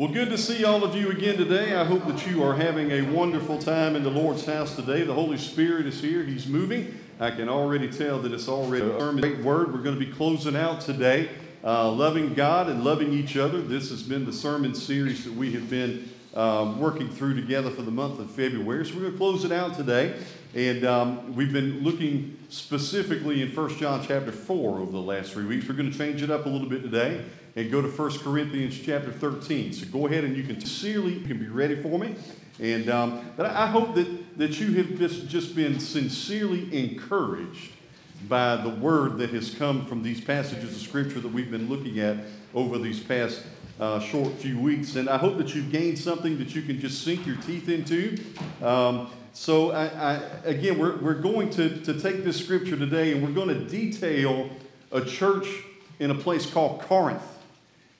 Well, good to see all of you again today. I hope that you are having a wonderful time in the Lord's house today. The Holy Spirit is here, He's moving. I can already tell that it's already a great word. We're going to be closing out today, uh, loving God and loving each other. This has been the sermon series that we have been um, working through together for the month of February. So we're going to close it out today. And um, we've been looking specifically in 1 John chapter 4 over the last three weeks. We're going to change it up a little bit today and go to 1 Corinthians chapter 13. So go ahead and you can sincerely, you can be ready for me. And um, but I hope that, that you have just, been sincerely encouraged by the word that has come from these passages of Scripture that we've been looking at over these past uh, short few weeks. And I hope that you've gained something that you can just sink your teeth into. Um, so, I, I, again, we're, we're going to, to take this scripture today and we're going to detail a church in a place called Corinth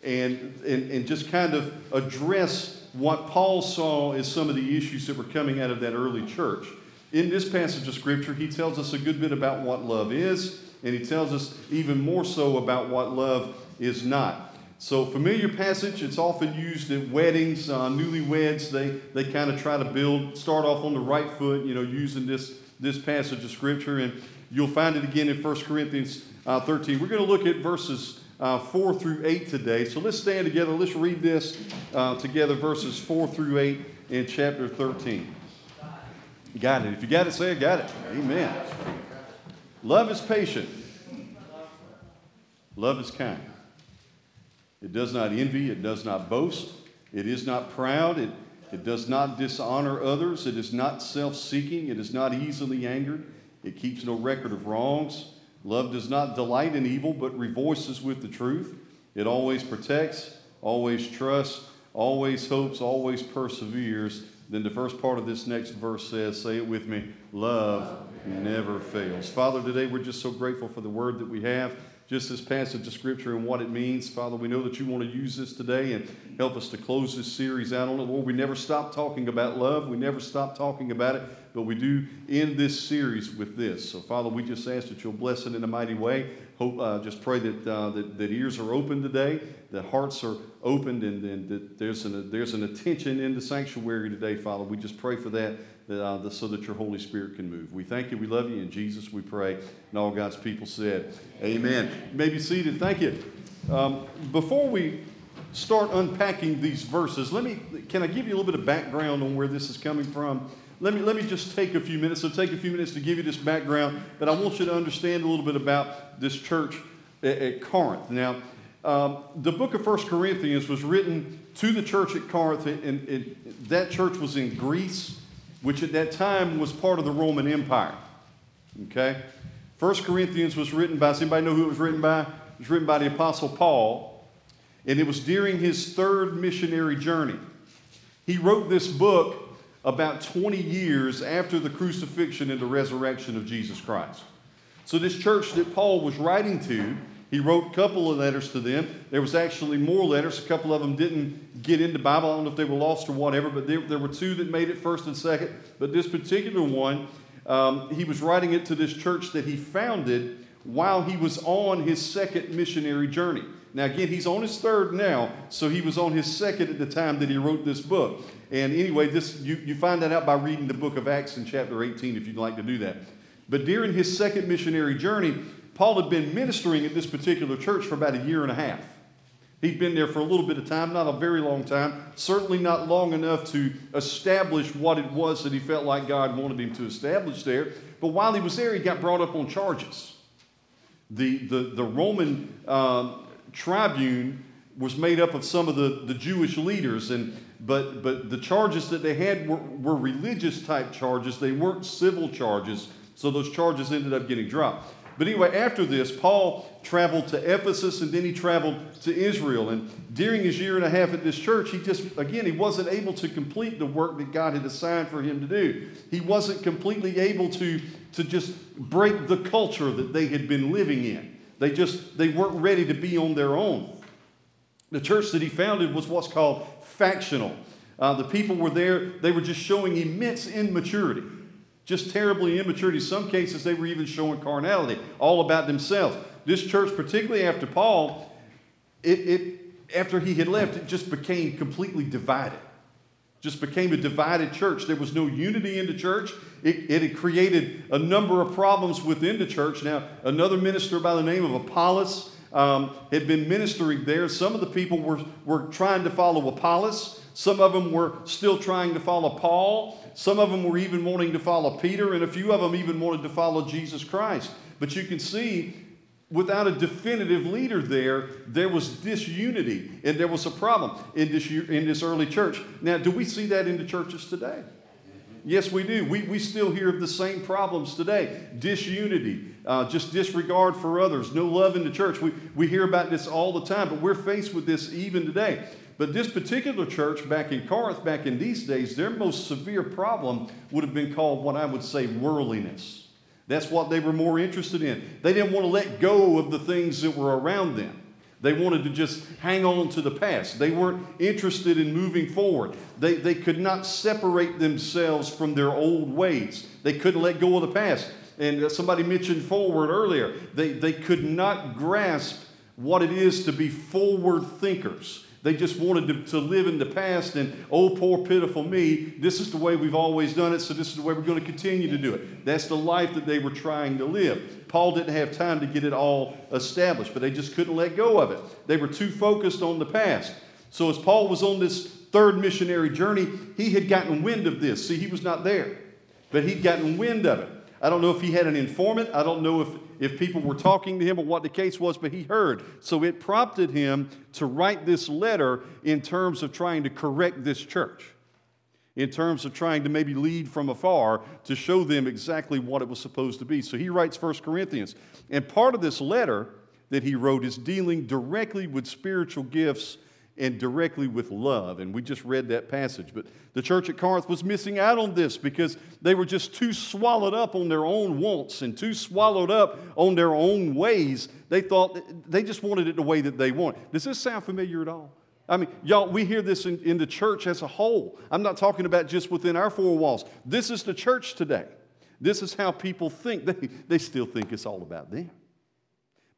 and, and, and just kind of address what Paul saw as some of the issues that were coming out of that early church. In this passage of Scripture, he tells us a good bit about what love is, and he tells us even more so about what love is not. So, familiar passage, it's often used at weddings, uh, newlyweds. They, they kind of try to build, start off on the right foot, you know, using this, this passage of Scripture. And you'll find it again in 1 Corinthians uh, 13. We're going to look at verses uh, 4 through 8 today. So let's stand together. Let's read this uh, together, verses 4 through 8 in chapter 13. Got it. If you got it, say I got it. Amen. Love is patient. Love is kind. It does not envy. It does not boast. It is not proud. It, it does not dishonor others. It is not self seeking. It is not easily angered. It keeps no record of wrongs. Love does not delight in evil, but rejoices with the truth. It always protects, always trusts, always hopes, always perseveres. Then the first part of this next verse says, say it with me, love never fails. Father, today we're just so grateful for the word that we have just this passage of Scripture and what it means. Father, we know that you want to use this today and help us to close this series out on it. Lord, we never stop talking about love. We never stop talking about it, but we do end this series with this. So, Father, we just ask that you'll bless it in a mighty way. Hope, uh, just pray that, uh, that, that ears are open today, that hearts are opened, and, and that there's an, there's an attention in the sanctuary today, Father. We just pray for that uh, so that your Holy Spirit can move. We thank you. We love you. In Jesus we pray. And all God's people said, Amen. You may be seated. Thank you. Um, before we start unpacking these verses, let me, can I give you a little bit of background on where this is coming from? Let me, let me just take a few minutes. So take a few minutes to give you this background, but I want you to understand a little bit about this church at, at Corinth. Now, um, the book of First Corinthians was written to the church at Corinth, and, and that church was in Greece which at that time was part of the Roman Empire. Okay? First Corinthians was written by, does anybody know who it was written by? It was written by the Apostle Paul, and it was during his third missionary journey. He wrote this book about 20 years after the crucifixion and the resurrection of Jesus Christ. So, this church that Paul was writing to he wrote a couple of letters to them. There was actually more letters. A couple of them didn't get into Bible. I don't know if they were lost or whatever, but there, there were two that made it first and second. But this particular one, um, he was writing it to this church that he founded while he was on his second missionary journey. Now, again, he's on his third now, so he was on his second at the time that he wrote this book. And anyway, this you, you find that out by reading the book of Acts in chapter 18 if you'd like to do that. But during his second missionary journey, Paul had been ministering at this particular church for about a year and a half. He'd been there for a little bit of time, not a very long time, certainly not long enough to establish what it was that he felt like God wanted him to establish there. But while he was there, he got brought up on charges. The, the, the Roman uh, tribune was made up of some of the, the Jewish leaders, and, but, but the charges that they had were, were religious type charges, they weren't civil charges, so those charges ended up getting dropped. But anyway, after this, Paul traveled to Ephesus and then he traveled to Israel. And during his year and a half at this church, he just, again, he wasn't able to complete the work that God had assigned for him to do. He wasn't completely able to, to just break the culture that they had been living in. They just, they weren't ready to be on their own. The church that he founded was what's called factional. Uh, the people were there, they were just showing immense immaturity just terribly immaturity. In some cases, they were even showing carnality, all about themselves. This church, particularly after Paul, it, it after he had left, it just became completely divided. Just became a divided church. There was no unity in the church. It, it had created a number of problems within the church. Now, another minister by the name of Apollos um, had been ministering there. Some of the people were, were trying to follow Apollos. Some of them were still trying to follow Paul. Some of them were even wanting to follow Peter, and a few of them even wanted to follow Jesus Christ. But you can see without a definitive leader there, there was disunity and there was a problem in this, in this early church. Now, do we see that in the churches today? Yes, we do. We, we still hear of the same problems today disunity, uh, just disregard for others, no love in the church. We, we hear about this all the time, but we're faced with this even today. But this particular church back in Corinth, back in these days, their most severe problem would have been called what I would say worldliness. That's what they were more interested in. They didn't want to let go of the things that were around them. They wanted to just hang on to the past. They weren't interested in moving forward. They, they could not separate themselves from their old ways. They couldn't let go of the past. And somebody mentioned forward earlier. They, they could not grasp what it is to be forward thinkers. They just wanted to, to live in the past and, oh, poor, pitiful me. This is the way we've always done it, so this is the way we're going to continue to do it. That's the life that they were trying to live. Paul didn't have time to get it all established, but they just couldn't let go of it. They were too focused on the past. So as Paul was on this third missionary journey, he had gotten wind of this. See, he was not there, but he'd gotten wind of it. I don't know if he had an informant. I don't know if, if people were talking to him or what the case was, but he heard. So it prompted him to write this letter in terms of trying to correct this church, in terms of trying to maybe lead from afar to show them exactly what it was supposed to be. So he writes 1 Corinthians. And part of this letter that he wrote is dealing directly with spiritual gifts and directly with love. And we just read that passage. But the church at Corinth was missing out on this because they were just too swallowed up on their own wants and too swallowed up on their own ways. They thought they just wanted it the way that they want. Does this sound familiar at all? I mean, y'all, we hear this in, in the church as a whole. I'm not talking about just within our four walls. This is the church today. This is how people think. They, they still think it's all about them.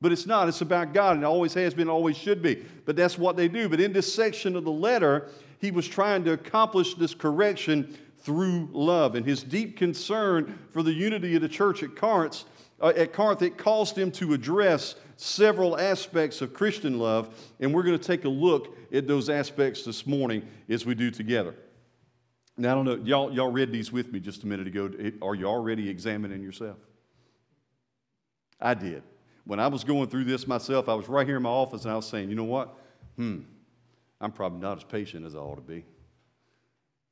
But it's not. It's about God, and it always has been, always should be. But that's what they do. But in this section of the letter, he was trying to accomplish this correction through love. And his deep concern for the unity of the church at Corinth, uh, at Corinth it caused him to address several aspects of Christian love. And we're going to take a look at those aspects this morning as we do together. Now, I don't know, y'all, y'all read these with me just a minute ago. Are you already examining yourself? I did when I was going through this myself, I was right here in my office and I was saying, you know what? Hmm, I'm probably not as patient as I ought to be.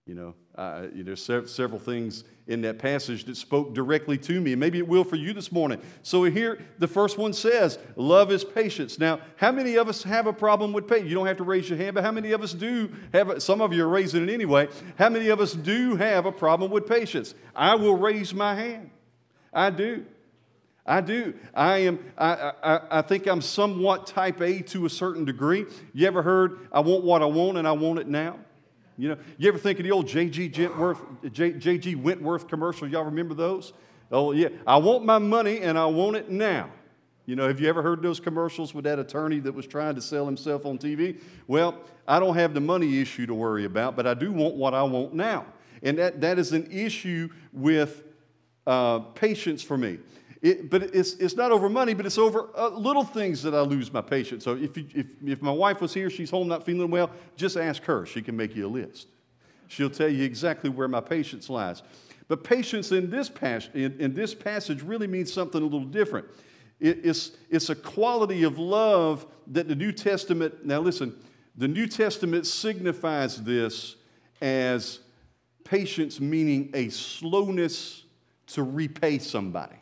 You know, uh, there's several things in that passage that spoke directly to me, and maybe it will for you this morning. So here, the first one says, "Love is patience." Now, how many of us have a problem with patience? You don't have to raise your hand, but how many of us do have? A, some of you are raising it anyway. How many of us do have a problem with patience? I will raise my hand. I do. I do. I am. I, I, I think I'm somewhat type A to a certain degree. You ever heard, "I want what I want and I want it now"? You know. You ever think of the old J.G. Wentworth, J.G. Wentworth commercial? Y'all remember those? Oh yeah. I want my money and I want it now. You know, have you ever heard those commercials with that attorney that was trying to sell himself on TV? Well, I don't have the money issue to worry about, but I do want what I want now. And that, that is an issue with uh, patience for me. It, but it's, it's not over money, but it's over uh, little things that I lose my patience. So if, you, if, if my wife was here, she's home not feeling well, just ask her. She can make you a list. She'll tell you exactly where my patience lies. But patience in this, pas- in, in this passage really means something a little different. It, it's, it's a quality of love that the New Testament, now listen, the New Testament signifies this as patience meaning a slowness to repay somebody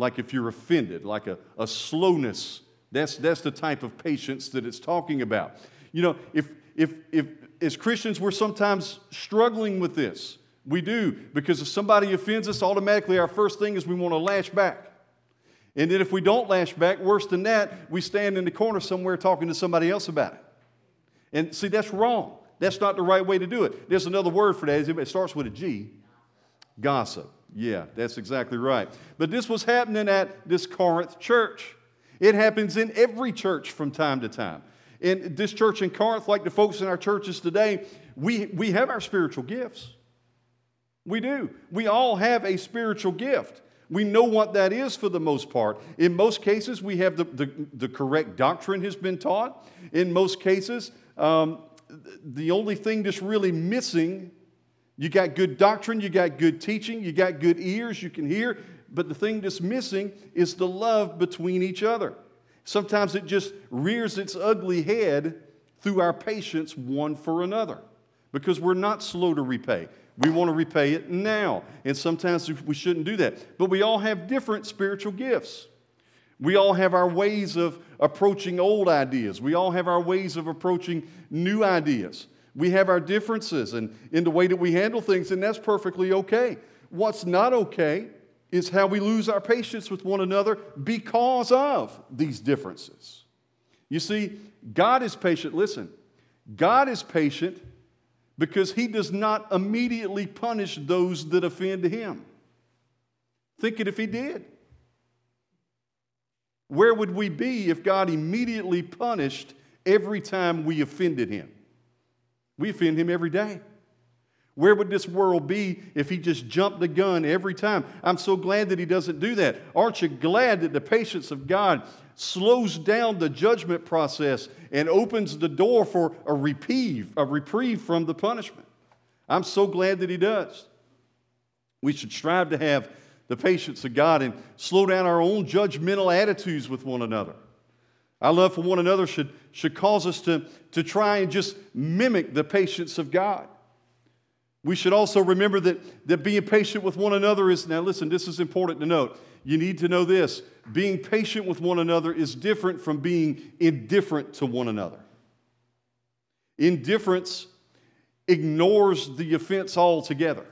like if you're offended, like a, a slowness. That's, that's the type of patience that it's talking about. You know, if, if, if as Christians we're sometimes struggling with this, we do, because if somebody offends us, automatically our first thing is we want to lash back. And then if we don't lash back, worse than that, we stand in the corner somewhere talking to somebody else about it. And see, that's wrong. That's not the right way to do it. There's another word for that. It starts with a G gossip. Yeah, that's exactly right. But this was happening at this Corinth church. It happens in every church from time to time. in this church in Corinth, like the folks in our churches today, we, we have our spiritual gifts. We do. We all have a spiritual gift. We know what that is for the most part. In most cases, we have the, the, the correct doctrine has been taught. In most cases, um, the only thing that's really missing, you got good doctrine, you got good teaching, you got good ears, you can hear, but the thing that's missing is the love between each other. Sometimes it just rears its ugly head through our patience one for another because we're not slow to repay. We want to repay it now. And sometimes we shouldn't do that. But we all have different spiritual gifts. We all have our ways of approaching old ideas. We all have our ways of approaching new ideas. We have our differences and in the way that we handle things, and that's perfectly okay. What's not okay is how we lose our patience with one another because of these differences. You see, God is patient. Listen, God is patient because he does not immediately punish those that offend him. Think it if he did. Where would we be if God immediately punished every time we offended him? We offend him every day. Where would this world be if he just jumped the gun every time? I'm so glad that he doesn't do that. Aren't you glad that the patience of God slows down the judgment process and opens the door for a reprieve, a reprieve from the punishment? I'm so glad that he does. We should strive to have the patience of God and slow down our own judgmental attitudes with one another. Our love for one another should, should cause us to, to try and just mimic the patience of God. We should also remember that, that being patient with one another is, now listen, this is important to note. You need to know this being patient with one another is different from being indifferent to one another. Indifference ignores the offense altogether.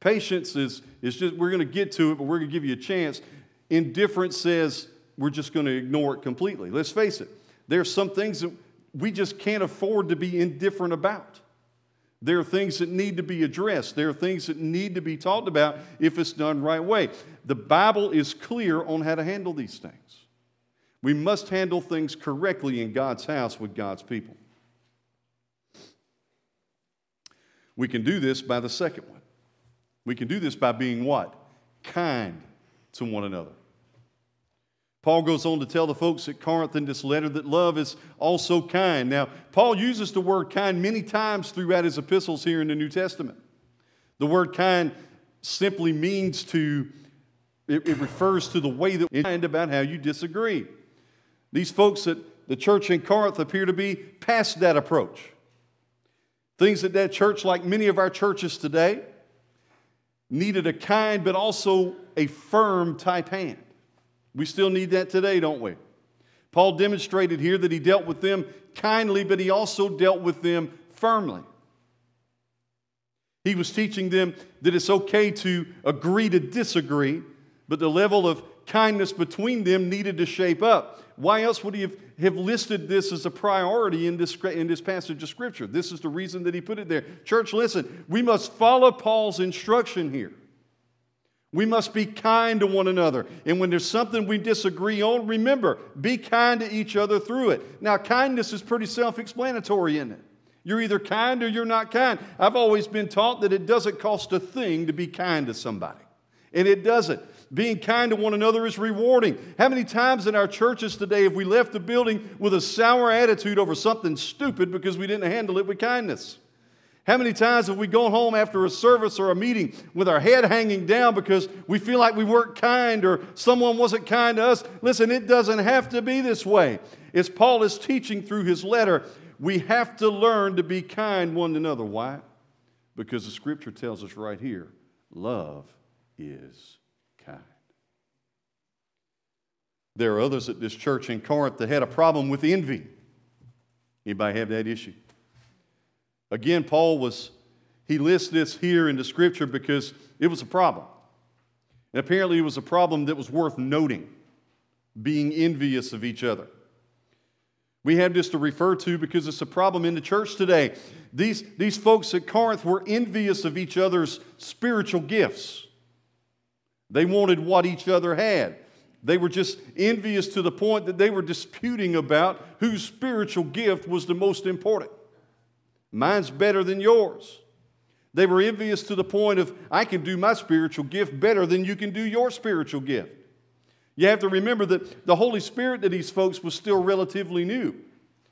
Patience is, is just, we're going to get to it, but we're going to give you a chance. Indifference says we're just going to ignore it completely. Let's face it, there are some things that we just can't afford to be indifferent about. There are things that need to be addressed. There are things that need to be talked about if it's done right way. The Bible is clear on how to handle these things. We must handle things correctly in God's house with God's people. We can do this by the second one. We can do this by being what? Kind to one another. Paul goes on to tell the folks at Corinth in this letter that love is also kind. Now, Paul uses the word kind many times throughout his epistles here in the New Testament. The word kind simply means to, it, it refers to the way that it's kind about how you disagree. These folks at the church in Corinth appear to be past that approach. Things that that church, like many of our churches today, needed a kind but also a firm type hand. We still need that today, don't we? Paul demonstrated here that he dealt with them kindly, but he also dealt with them firmly. He was teaching them that it's okay to agree to disagree, but the level of kindness between them needed to shape up. Why else would he have, have listed this as a priority in this, in this passage of Scripture? This is the reason that he put it there. Church, listen, we must follow Paul's instruction here. We must be kind to one another. And when there's something we disagree on, remember, be kind to each other through it. Now, kindness is pretty self explanatory, isn't it? You're either kind or you're not kind. I've always been taught that it doesn't cost a thing to be kind to somebody, and it doesn't. Being kind to one another is rewarding. How many times in our churches today have we left the building with a sour attitude over something stupid because we didn't handle it with kindness? How many times have we gone home after a service or a meeting with our head hanging down because we feel like we weren't kind or someone wasn't kind to us? Listen, it doesn't have to be this way. As Paul is teaching through his letter, we have to learn to be kind one to another. Why? Because the scripture tells us right here love is kind. There are others at this church in Corinth that had a problem with envy. Anybody have that issue? Again, Paul was, he lists this here in the scripture because it was a problem. And apparently, it was a problem that was worth noting, being envious of each other. We have this to refer to because it's a problem in the church today. These, these folks at Corinth were envious of each other's spiritual gifts. They wanted what each other had. They were just envious to the point that they were disputing about whose spiritual gift was the most important. Mine's better than yours. They were envious to the point of, I can do my spiritual gift better than you can do your spiritual gift. You have to remember that the Holy Spirit to these folks was still relatively new.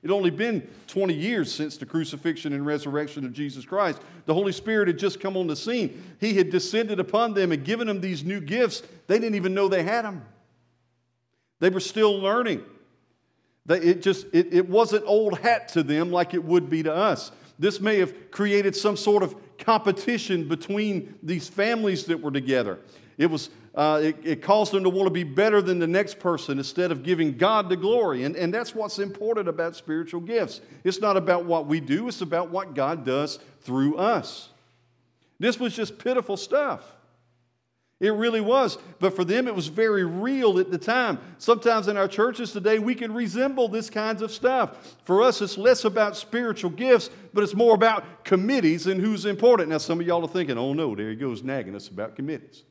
It had only been 20 years since the crucifixion and resurrection of Jesus Christ. The Holy Spirit had just come on the scene. He had descended upon them and given them these new gifts. They didn't even know they had them. They were still learning. It just it, it wasn't old hat to them like it would be to us. This may have created some sort of competition between these families that were together. It, was, uh, it, it, caused them to want to be better than the next person instead of giving God the glory. And, and that's what's important about spiritual gifts. It's not about what we do, it's about what God does through us. This was just pitiful stuff. It really was. But for them, it was very real at the time. Sometimes in our churches today, we can resemble this kinds of stuff. For us, it's less about spiritual gifts, but it's more about committees and who's important. Now, some of y'all are thinking, oh no, there he goes nagging us about committees.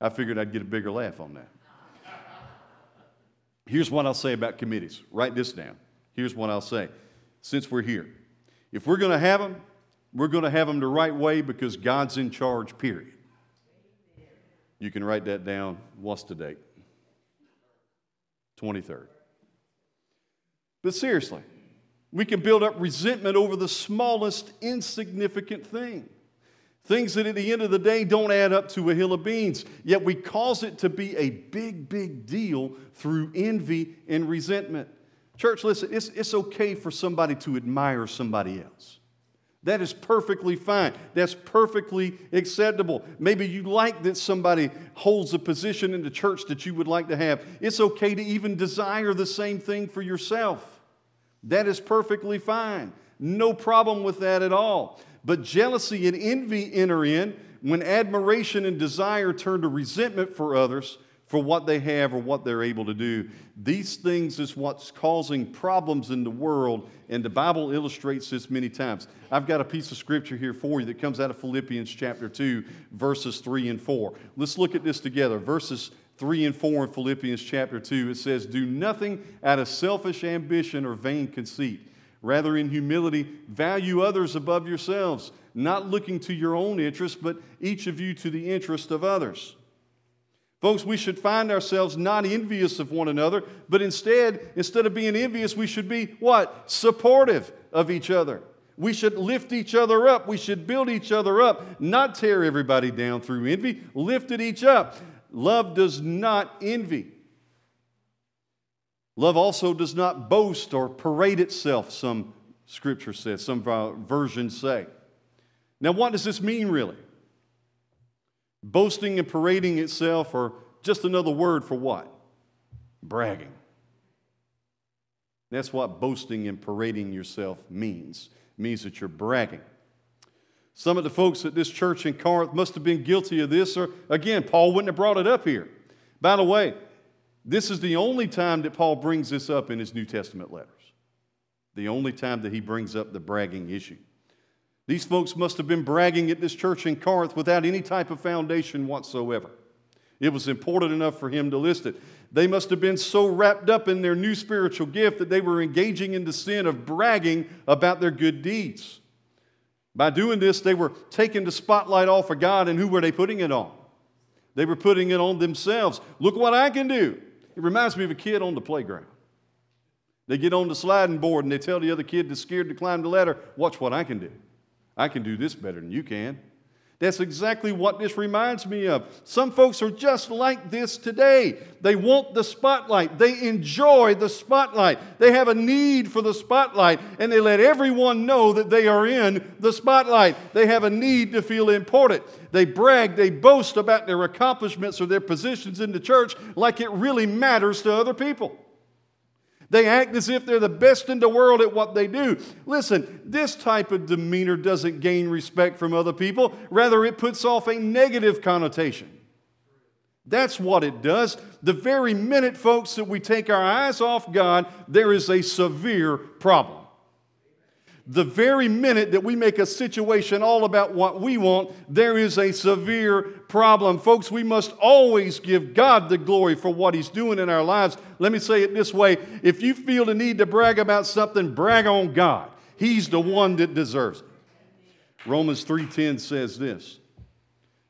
I figured I'd get a bigger laugh on that. Here's what I'll say about committees. Write this down. Here's what I'll say. Since we're here, if we're going to have them, we're going to have them the right way because God's in charge, period. You can write that down. What's the date? 23rd. But seriously, we can build up resentment over the smallest insignificant thing. Things that at the end of the day don't add up to a hill of beans, yet we cause it to be a big, big deal through envy and resentment. Church, listen, it's, it's okay for somebody to admire somebody else. That is perfectly fine. That's perfectly acceptable. Maybe you like that somebody holds a position in the church that you would like to have. It's okay to even desire the same thing for yourself. That is perfectly fine. No problem with that at all. But jealousy and envy enter in when admiration and desire turn to resentment for others for what they have or what they're able to do. These things is what's causing problems in the world, and the Bible illustrates this many times. I've got a piece of scripture here for you that comes out of Philippians chapter 2, verses 3 and 4. Let's look at this together. Verses 3 and 4 in Philippians chapter 2, it says, Do nothing out of selfish ambition or vain conceit. Rather, in humility, value others above yourselves, not looking to your own interest, but each of you to the interest of others. Folks, we should find ourselves not envious of one another, but instead, instead of being envious, we should be what? Supportive of each other. We should lift each other up. We should build each other up, not tear everybody down through envy. Lift it each up. Love does not envy. Love also does not boast or parade itself, some scripture says, some versions say. Now, what does this mean really? Boasting and parading itself are just another word for what? Bragging. That's what boasting and parading yourself means. It means that you're bragging. Some of the folks at this church in Corinth must have been guilty of this, or again, Paul wouldn't have brought it up here. By the way, this is the only time that Paul brings this up in his New Testament letters. The only time that he brings up the bragging issue. These folks must have been bragging at this church in Corinth without any type of foundation whatsoever. It was important enough for him to list it. They must have been so wrapped up in their new spiritual gift that they were engaging in the sin of bragging about their good deeds. By doing this, they were taking the spotlight off of God, and who were they putting it on? They were putting it on themselves. Look what I can do. It reminds me of a kid on the playground. They get on the sliding board and they tell the other kid that's scared to climb the ladder, Watch what I can do. I can do this better than you can. That's exactly what this reminds me of. Some folks are just like this today. They want the spotlight. They enjoy the spotlight. They have a need for the spotlight, and they let everyone know that they are in the spotlight. They have a need to feel important. They brag, they boast about their accomplishments or their positions in the church like it really matters to other people. They act as if they're the best in the world at what they do. Listen, this type of demeanor doesn't gain respect from other people, rather, it puts off a negative connotation. That's what it does. The very minute, folks, that we take our eyes off God, there is a severe problem. The very minute that we make a situation all about what we want, there is a severe problem. Folks, we must always give God the glory for what He's doing in our lives. Let me say it this way if you feel the need to brag about something, brag on God. He's the one that deserves it. Romans 3:10 says this.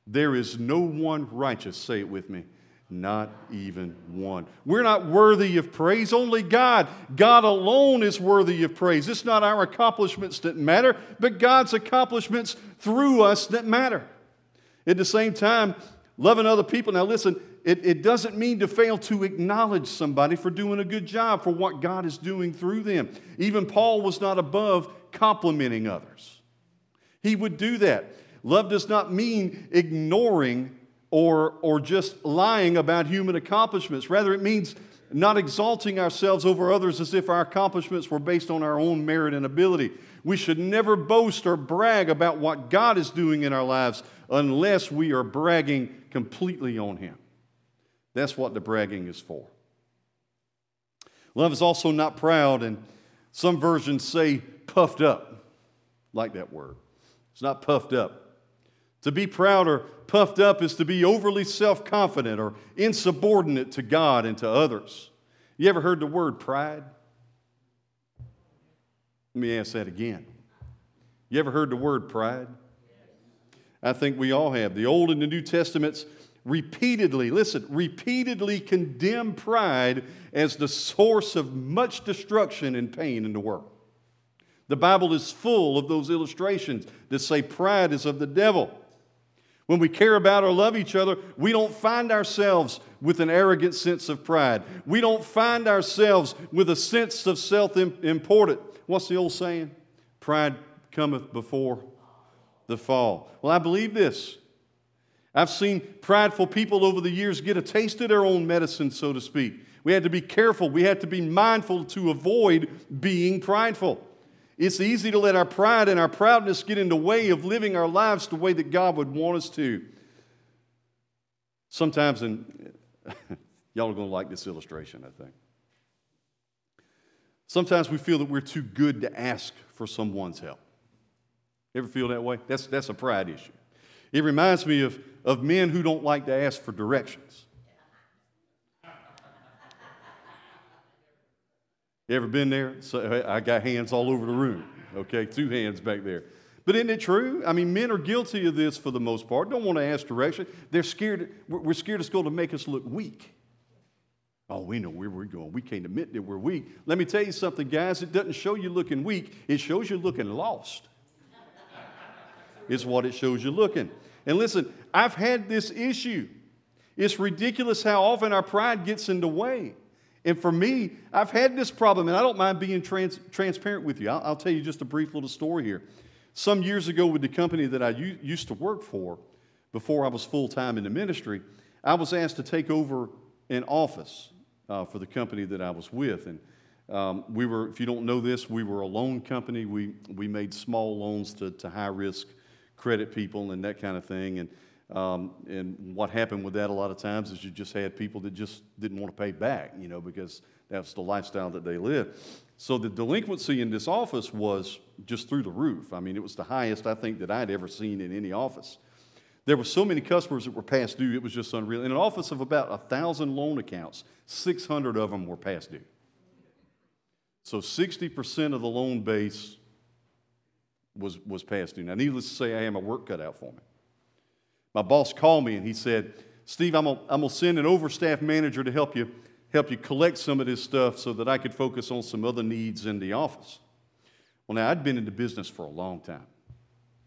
There is no one righteous, say it with me, not even one. We're not worthy of praise, only God. God alone is worthy of praise. It's not our accomplishments that matter, but God's accomplishments through us that matter. At the same time, loving other people. Now, listen, it, it doesn't mean to fail to acknowledge somebody for doing a good job for what God is doing through them. Even Paul was not above complimenting others, he would do that. Love does not mean ignoring or, or just lying about human accomplishments. Rather, it means not exalting ourselves over others as if our accomplishments were based on our own merit and ability. We should never boast or brag about what God is doing in our lives unless we are bragging completely on Him. That's what the bragging is for. Love is also not proud, and some versions say puffed up, like that word. It's not puffed up. To be proud or puffed up is to be overly self confident or insubordinate to God and to others. You ever heard the word pride? Let me ask that again. You ever heard the word pride? I think we all have. The Old and the New Testaments repeatedly, listen, repeatedly condemn pride as the source of much destruction and pain in the world. The Bible is full of those illustrations that say pride is of the devil. When we care about or love each other, we don't find ourselves with an arrogant sense of pride. We don't find ourselves with a sense of self importance. What's the old saying? Pride cometh before the fall. Well, I believe this. I've seen prideful people over the years get a taste of their own medicine, so to speak. We had to be careful. We had to be mindful to avoid being prideful. It's easy to let our pride and our proudness get in the way of living our lives the way that God would want us to. Sometimes, and y'all are going to like this illustration, I think. Sometimes we feel that we're too good to ask for someone's help. Ever feel that way? That's, that's a pride issue. It reminds me of, of men who don't like to ask for directions. You ever been there? So I got hands all over the room. Okay, two hands back there. But isn't it true? I mean, men are guilty of this for the most part. Don't want to ask direction. They're scared. We're scared it's going to make us look weak. Oh, we know where we're going. We can't admit that we're weak. Let me tell you something, guys. It doesn't show you looking weak. It shows you looking lost. is what it shows you looking. And listen, I've had this issue. It's ridiculous how often our pride gets in the way. And for me, I've had this problem, and I don't mind being trans- transparent with you. I'll, I'll, tell you just a brief little story here. Some years ago, with the company that I u- used to work for, before I was full time in the ministry, I was asked to take over an office uh, for the company that I was with. And um, we were, if you don't know this, we were a loan company. We, we made small loans to, to high risk credit people and that kind of thing. And um, and what happened with that a lot of times is you just had people that just didn't want to pay back, you know, because that's the lifestyle that they live. So the delinquency in this office was just through the roof. I mean, it was the highest I think that I'd ever seen in any office. There were so many customers that were past due, it was just unreal. In an office of about a thousand loan accounts, 600 of them were past due. So 60% of the loan base was, was past due. Now, needless to say, I had my work cut out for me my boss called me and he said, Steve, I'm going to send an overstaff manager to help you, help you collect some of this stuff so that I could focus on some other needs in the office. Well, now, I'd been in the business for a long time.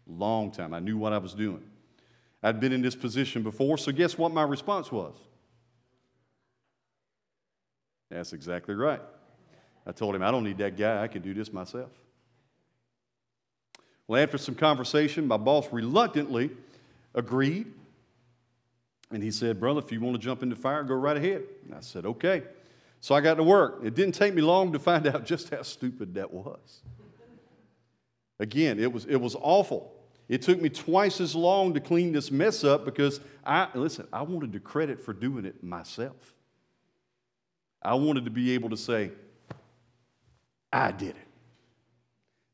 Long time. I knew what I was doing. I'd been in this position before, so guess what my response was? That's exactly right. I told him, I don't need that guy. I can do this myself. Well, after some conversation, my boss reluctantly agreed. And he said, Brother, if you want to jump into fire, go right ahead. And I said, Okay. So I got to work. It didn't take me long to find out just how stupid that was. Again, it was, it was awful. It took me twice as long to clean this mess up because I, listen, I wanted the credit for doing it myself. I wanted to be able to say, I did it.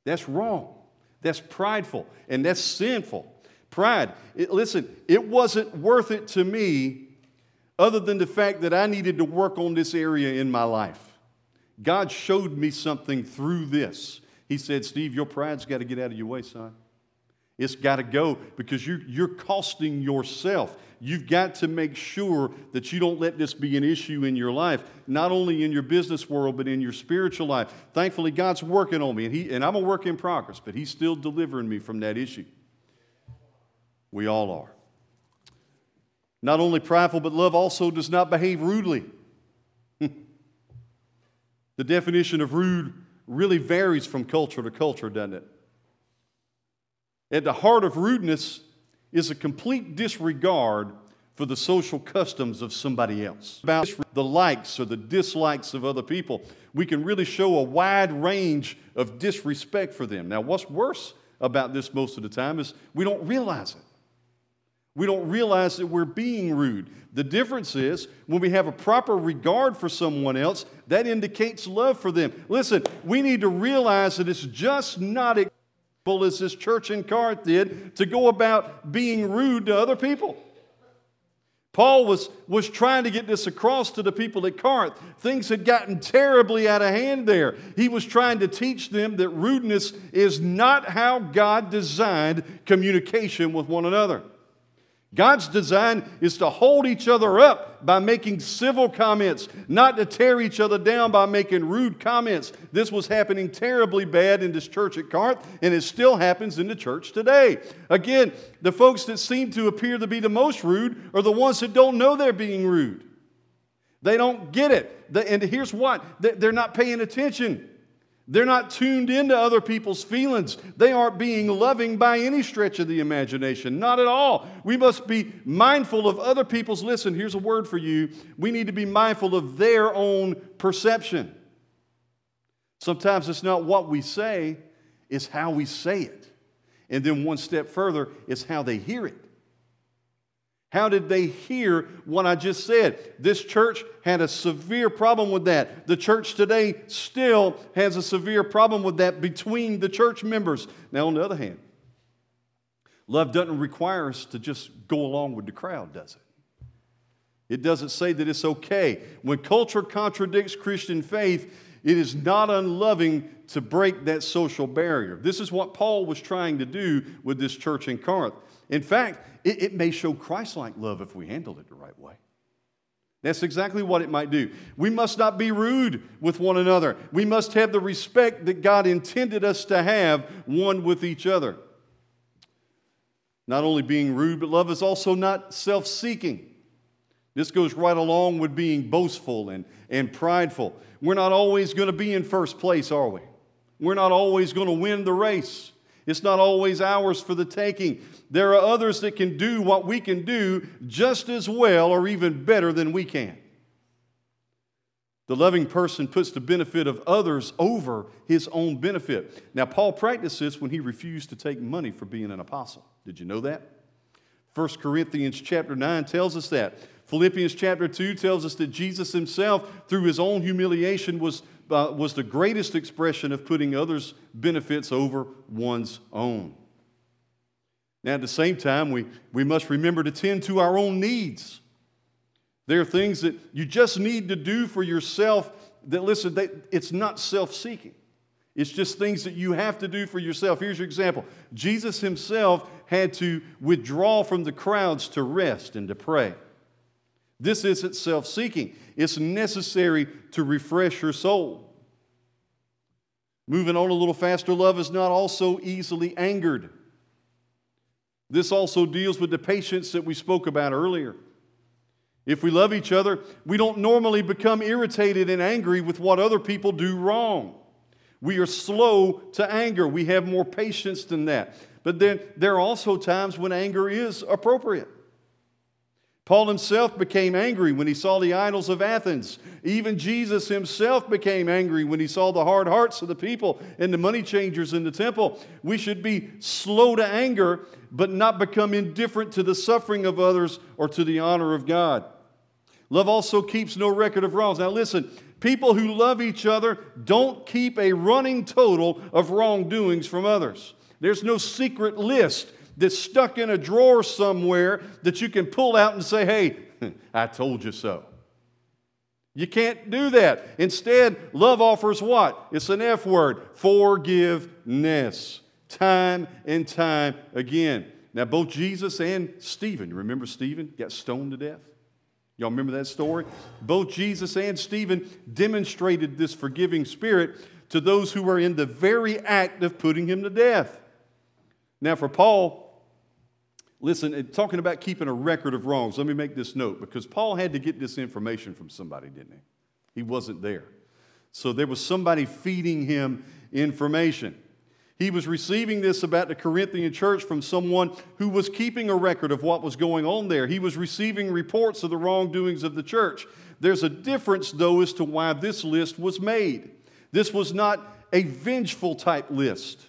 That's wrong. That's prideful. And that's sinful. Pride. It, listen, it wasn't worth it to me other than the fact that I needed to work on this area in my life. God showed me something through this. He said, Steve, your pride's got to get out of your way, son. It's got to go because you're, you're costing yourself. You've got to make sure that you don't let this be an issue in your life, not only in your business world, but in your spiritual life. Thankfully, God's working on me, and, he, and I'm a work in progress, but He's still delivering me from that issue. We all are. Not only prideful, but love also does not behave rudely. the definition of rude really varies from culture to culture, doesn't it? At the heart of rudeness is a complete disregard for the social customs of somebody else. About the likes or the dislikes of other people, we can really show a wide range of disrespect for them. Now, what's worse about this most of the time is we don't realize it. We don't realize that we're being rude. The difference is when we have a proper regard for someone else, that indicates love for them. Listen, we need to realize that it's just not acceptable, as this church in Corinth did to go about being rude to other people. Paul was, was trying to get this across to the people at Corinth. Things had gotten terribly out of hand there. He was trying to teach them that rudeness is not how God designed communication with one another. God's design is to hold each other up by making civil comments, not to tear each other down by making rude comments. This was happening terribly bad in this church at Corinth, and it still happens in the church today. Again, the folks that seem to appear to be the most rude are the ones that don't know they're being rude. They don't get it. And here's what they're not paying attention. They're not tuned into other people's feelings. They aren't being loving by any stretch of the imagination. Not at all. We must be mindful of other people's. Listen, here's a word for you. We need to be mindful of their own perception. Sometimes it's not what we say, it's how we say it. And then one step further, it's how they hear it. How did they hear what I just said? This church had a severe problem with that. The church today still has a severe problem with that between the church members. Now, on the other hand, love doesn't require us to just go along with the crowd, does it? It doesn't say that it's okay. When culture contradicts Christian faith, it is not unloving to break that social barrier. This is what Paul was trying to do with this church in Corinth. In fact, it, it may show Christ like love if we handle it the right way. That's exactly what it might do. We must not be rude with one another. We must have the respect that God intended us to have one with each other. Not only being rude, but love is also not self seeking. This goes right along with being boastful and, and prideful. We're not always going to be in first place, are we? We're not always going to win the race. It's not always ours for the taking. There are others that can do what we can do just as well or even better than we can. The loving person puts the benefit of others over his own benefit. Now, Paul practiced this when he refused to take money for being an apostle. Did you know that? 1 Corinthians chapter 9 tells us that. Philippians chapter 2 tells us that Jesus himself, through his own humiliation, was uh, was the greatest expression of putting others' benefits over one's own. Now, at the same time, we, we must remember to tend to our own needs. There are things that you just need to do for yourself that, listen, they, it's not self seeking. It's just things that you have to do for yourself. Here's your example Jesus himself had to withdraw from the crowds to rest and to pray. This isn't self seeking, it's necessary to refresh your soul. Moving on a little faster, love is not also easily angered. This also deals with the patience that we spoke about earlier. If we love each other, we don't normally become irritated and angry with what other people do wrong. We are slow to anger. We have more patience than that. But then there are also times when anger is appropriate. Paul himself became angry when he saw the idols of Athens. Even Jesus himself became angry when he saw the hard hearts of the people and the money changers in the temple. We should be slow to anger, but not become indifferent to the suffering of others or to the honor of God. Love also keeps no record of wrongs. Now, listen, People who love each other don't keep a running total of wrongdoings from others. There's no secret list that's stuck in a drawer somewhere that you can pull out and say, hey, I told you so. You can't do that. Instead, love offers what? It's an F word forgiveness. Time and time again. Now, both Jesus and Stephen, remember Stephen got stoned to death? Y'all remember that story? Both Jesus and Stephen demonstrated this forgiving spirit to those who were in the very act of putting him to death. Now, for Paul, listen, talking about keeping a record of wrongs, let me make this note because Paul had to get this information from somebody, didn't he? He wasn't there. So there was somebody feeding him information. He was receiving this about the Corinthian church from someone who was keeping a record of what was going on there. He was receiving reports of the wrongdoings of the church. There's a difference, though, as to why this list was made. This was not a vengeful type list.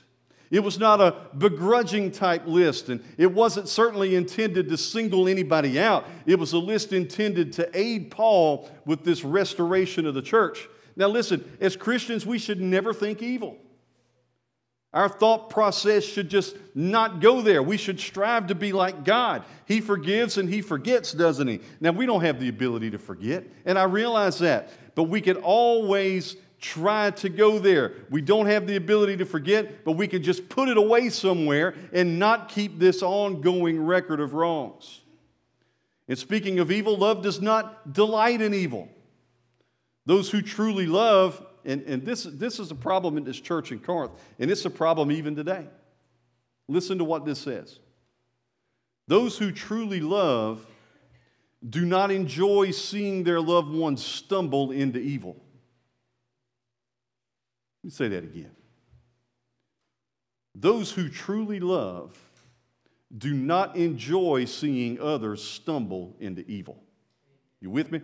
It was not a begrudging type list, and it wasn't certainly intended to single anybody out. It was a list intended to aid Paul with this restoration of the church. Now, listen, as Christians, we should never think evil. Our thought process should just not go there. We should strive to be like God. He forgives and He forgets, doesn't He? Now, we don't have the ability to forget, and I realize that, but we can always try to go there. We don't have the ability to forget, but we can just put it away somewhere and not keep this ongoing record of wrongs. And speaking of evil, love does not delight in evil. Those who truly love, and, and this, this is a problem in this church in Corinth, and it's a problem even today. Listen to what this says. Those who truly love do not enjoy seeing their loved ones stumble into evil. Me say that again. Those who truly love do not enjoy seeing others stumble into evil. You with me?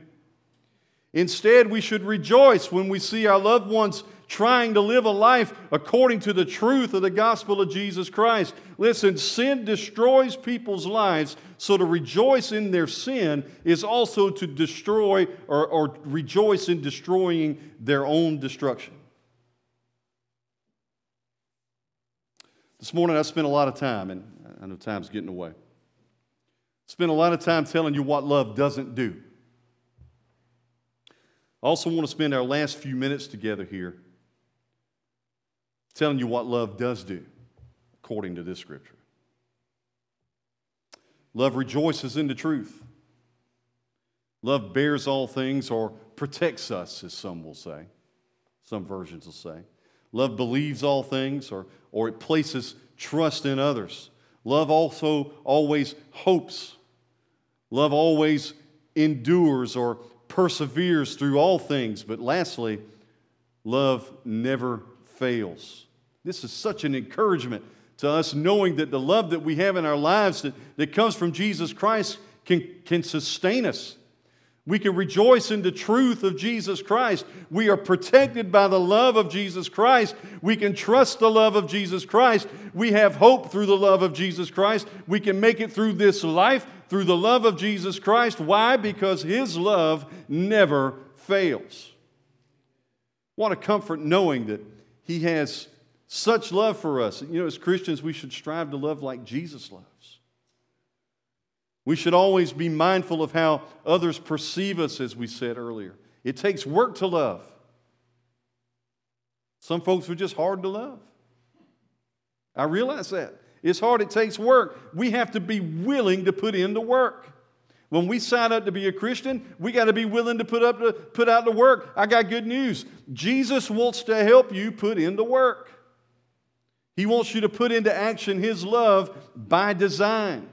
Instead, we should rejoice when we see our loved ones trying to live a life according to the truth of the gospel of Jesus Christ. Listen, sin destroys people's lives, so to rejoice in their sin is also to destroy or, or rejoice in destroying their own destruction. This morning I spent a lot of time, and I know time's getting away. Spent a lot of time telling you what love doesn't do. I also want to spend our last few minutes together here telling you what love does do, according to this scripture. Love rejoices in the truth. Love bears all things or protects us, as some will say. Some versions will say. Love believes all things or, or it places trust in others. Love also always hopes. Love always endures or perseveres through all things. But lastly, love never fails. This is such an encouragement to us knowing that the love that we have in our lives that, that comes from Jesus Christ can, can sustain us. We can rejoice in the truth of Jesus Christ. We are protected by the love of Jesus Christ. We can trust the love of Jesus Christ. We have hope through the love of Jesus Christ. We can make it through this life through the love of Jesus Christ. Why? Because His love never fails. What a comfort knowing that He has such love for us. You know, as Christians, we should strive to love like Jesus loves. We should always be mindful of how others perceive us, as we said earlier. It takes work to love. Some folks are just hard to love. I realize that. It's hard, it takes work. We have to be willing to put in the work. When we sign up to be a Christian, we got to be willing to put up to put out the work. I got good news. Jesus wants to help you put in the work. He wants you to put into action his love by design.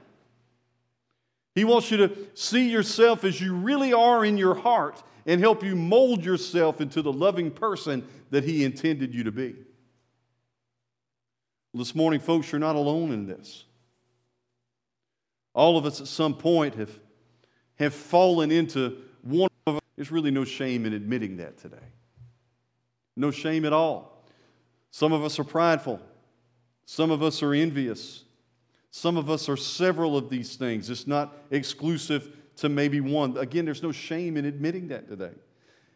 He wants you to see yourself as you really are in your heart and help you mold yourself into the loving person that He intended you to be. This morning, folks, you're not alone in this. All of us at some point have, have fallen into one of There's really no shame in admitting that today. No shame at all. Some of us are prideful. Some of us are envious. Some of us are several of these things. It's not exclusive to maybe one. Again, there's no shame in admitting that today.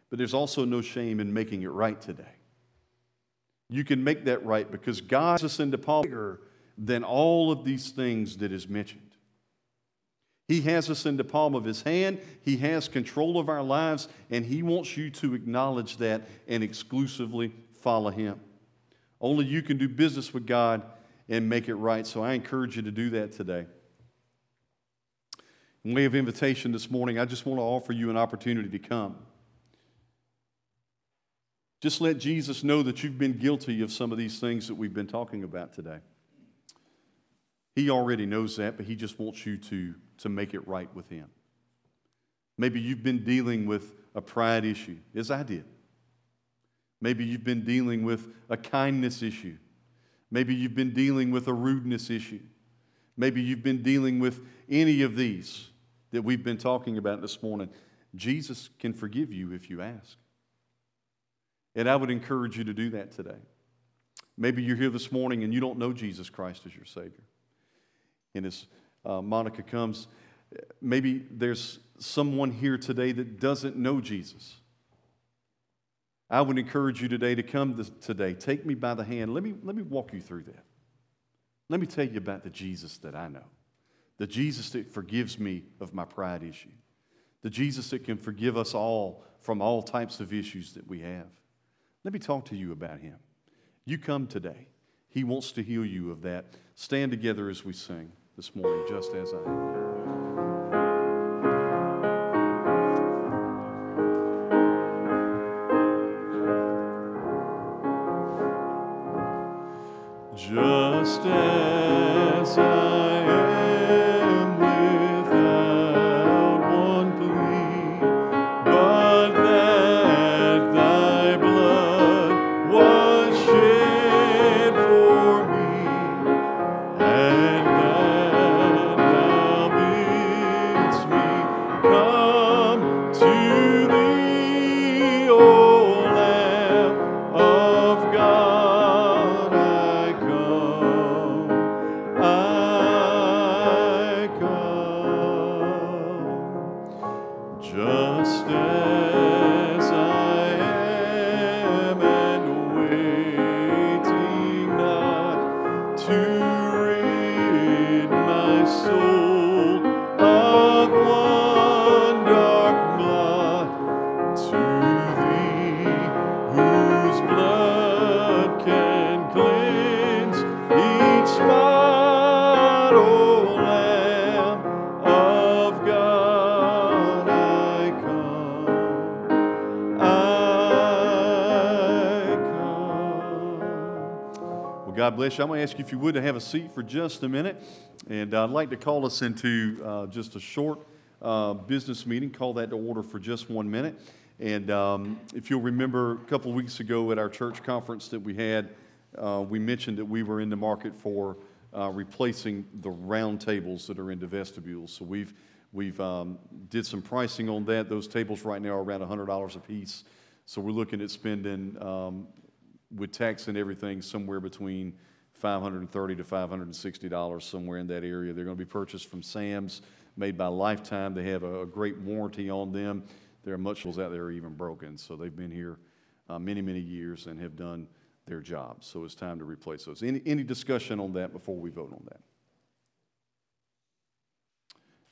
but there's also no shame in making it right today. You can make that right because God is into Paul bigger than all of these things that is mentioned. He has us in the palm of his hand. He has control of our lives, and he wants you to acknowledge that and exclusively follow him. Only you can do business with God and make it right. So I encourage you to do that today. In way of invitation this morning, I just want to offer you an opportunity to come. Just let Jesus know that you've been guilty of some of these things that we've been talking about today. He already knows that, but He just wants you to, to make it right with Him. Maybe you've been dealing with a pride issue, as I did. Maybe you've been dealing with a kindness issue. Maybe you've been dealing with a rudeness issue. Maybe you've been dealing with any of these that we've been talking about this morning. Jesus can forgive you if you ask. And I would encourage you to do that today. Maybe you're here this morning and you don't know Jesus Christ as your Savior. And as uh, Monica comes, maybe there's someone here today that doesn't know Jesus. I would encourage you today to come to, today. Take me by the hand. Let me, let me walk you through that. Let me tell you about the Jesus that I know the Jesus that forgives me of my pride issue, the Jesus that can forgive us all from all types of issues that we have. Let me talk to you about him. You come today. He wants to heal you of that. Stand together as we sing this morning, just as I am. Just bless you. I'm going to ask you, if you would, to have a seat for just a minute. And I'd like to call us into uh, just a short uh, business meeting. Call that to order for just one minute. And um, if you'll remember, a couple weeks ago at our church conference that we had, uh, we mentioned that we were in the market for uh, replacing the round tables that are in the vestibules. So we've we've um, did some pricing on that. Those tables right now are around $100 a piece. So we're looking at spending um, with tax and everything somewhere between 530 to 560 dollars somewhere in that area. They're going to be purchased from Sam's, made by Lifetime. They have a, a great warranty on them. There are much out there are even broken, so they've been here uh, many many years and have done their job. So it's time to replace those. Any any discussion on that before we vote on that?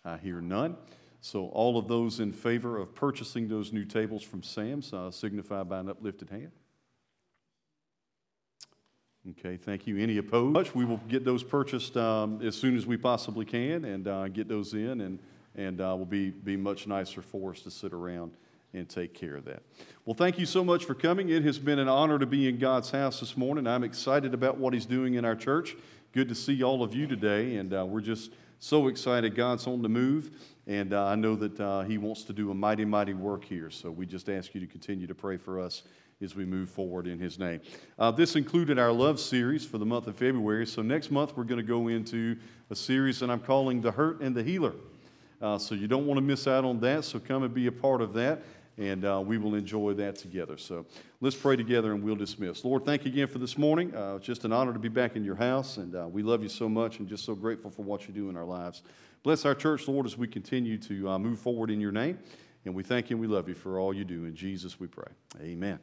I hear none. So all of those in favor of purchasing those new tables from Sam's uh, signify by an uplifted hand. Okay, thank you. Any opposed? We will get those purchased um, as soon as we possibly can and uh, get those in, and, and uh, will be, be much nicer for us to sit around and take care of that. Well, thank you so much for coming. It has been an honor to be in God's house this morning. I'm excited about what He's doing in our church. Good to see all of you today, and uh, we're just so excited. God's on the move, and uh, I know that uh, He wants to do a mighty, mighty work here. So we just ask you to continue to pray for us as we move forward in His name. Uh, this included our love series for the month of February. So next month, we're going to go into a series that I'm calling The Hurt and the Healer. Uh, so you don't want to miss out on that. So come and be a part of that, and uh, we will enjoy that together. So let's pray together and we'll dismiss. Lord, thank you again for this morning. Uh, it's just an honor to be back in your house, and uh, we love you so much and just so grateful for what you do in our lives. Bless our church, Lord, as we continue to uh, move forward in your name. And we thank you and we love you for all you do. In Jesus we pray. Amen.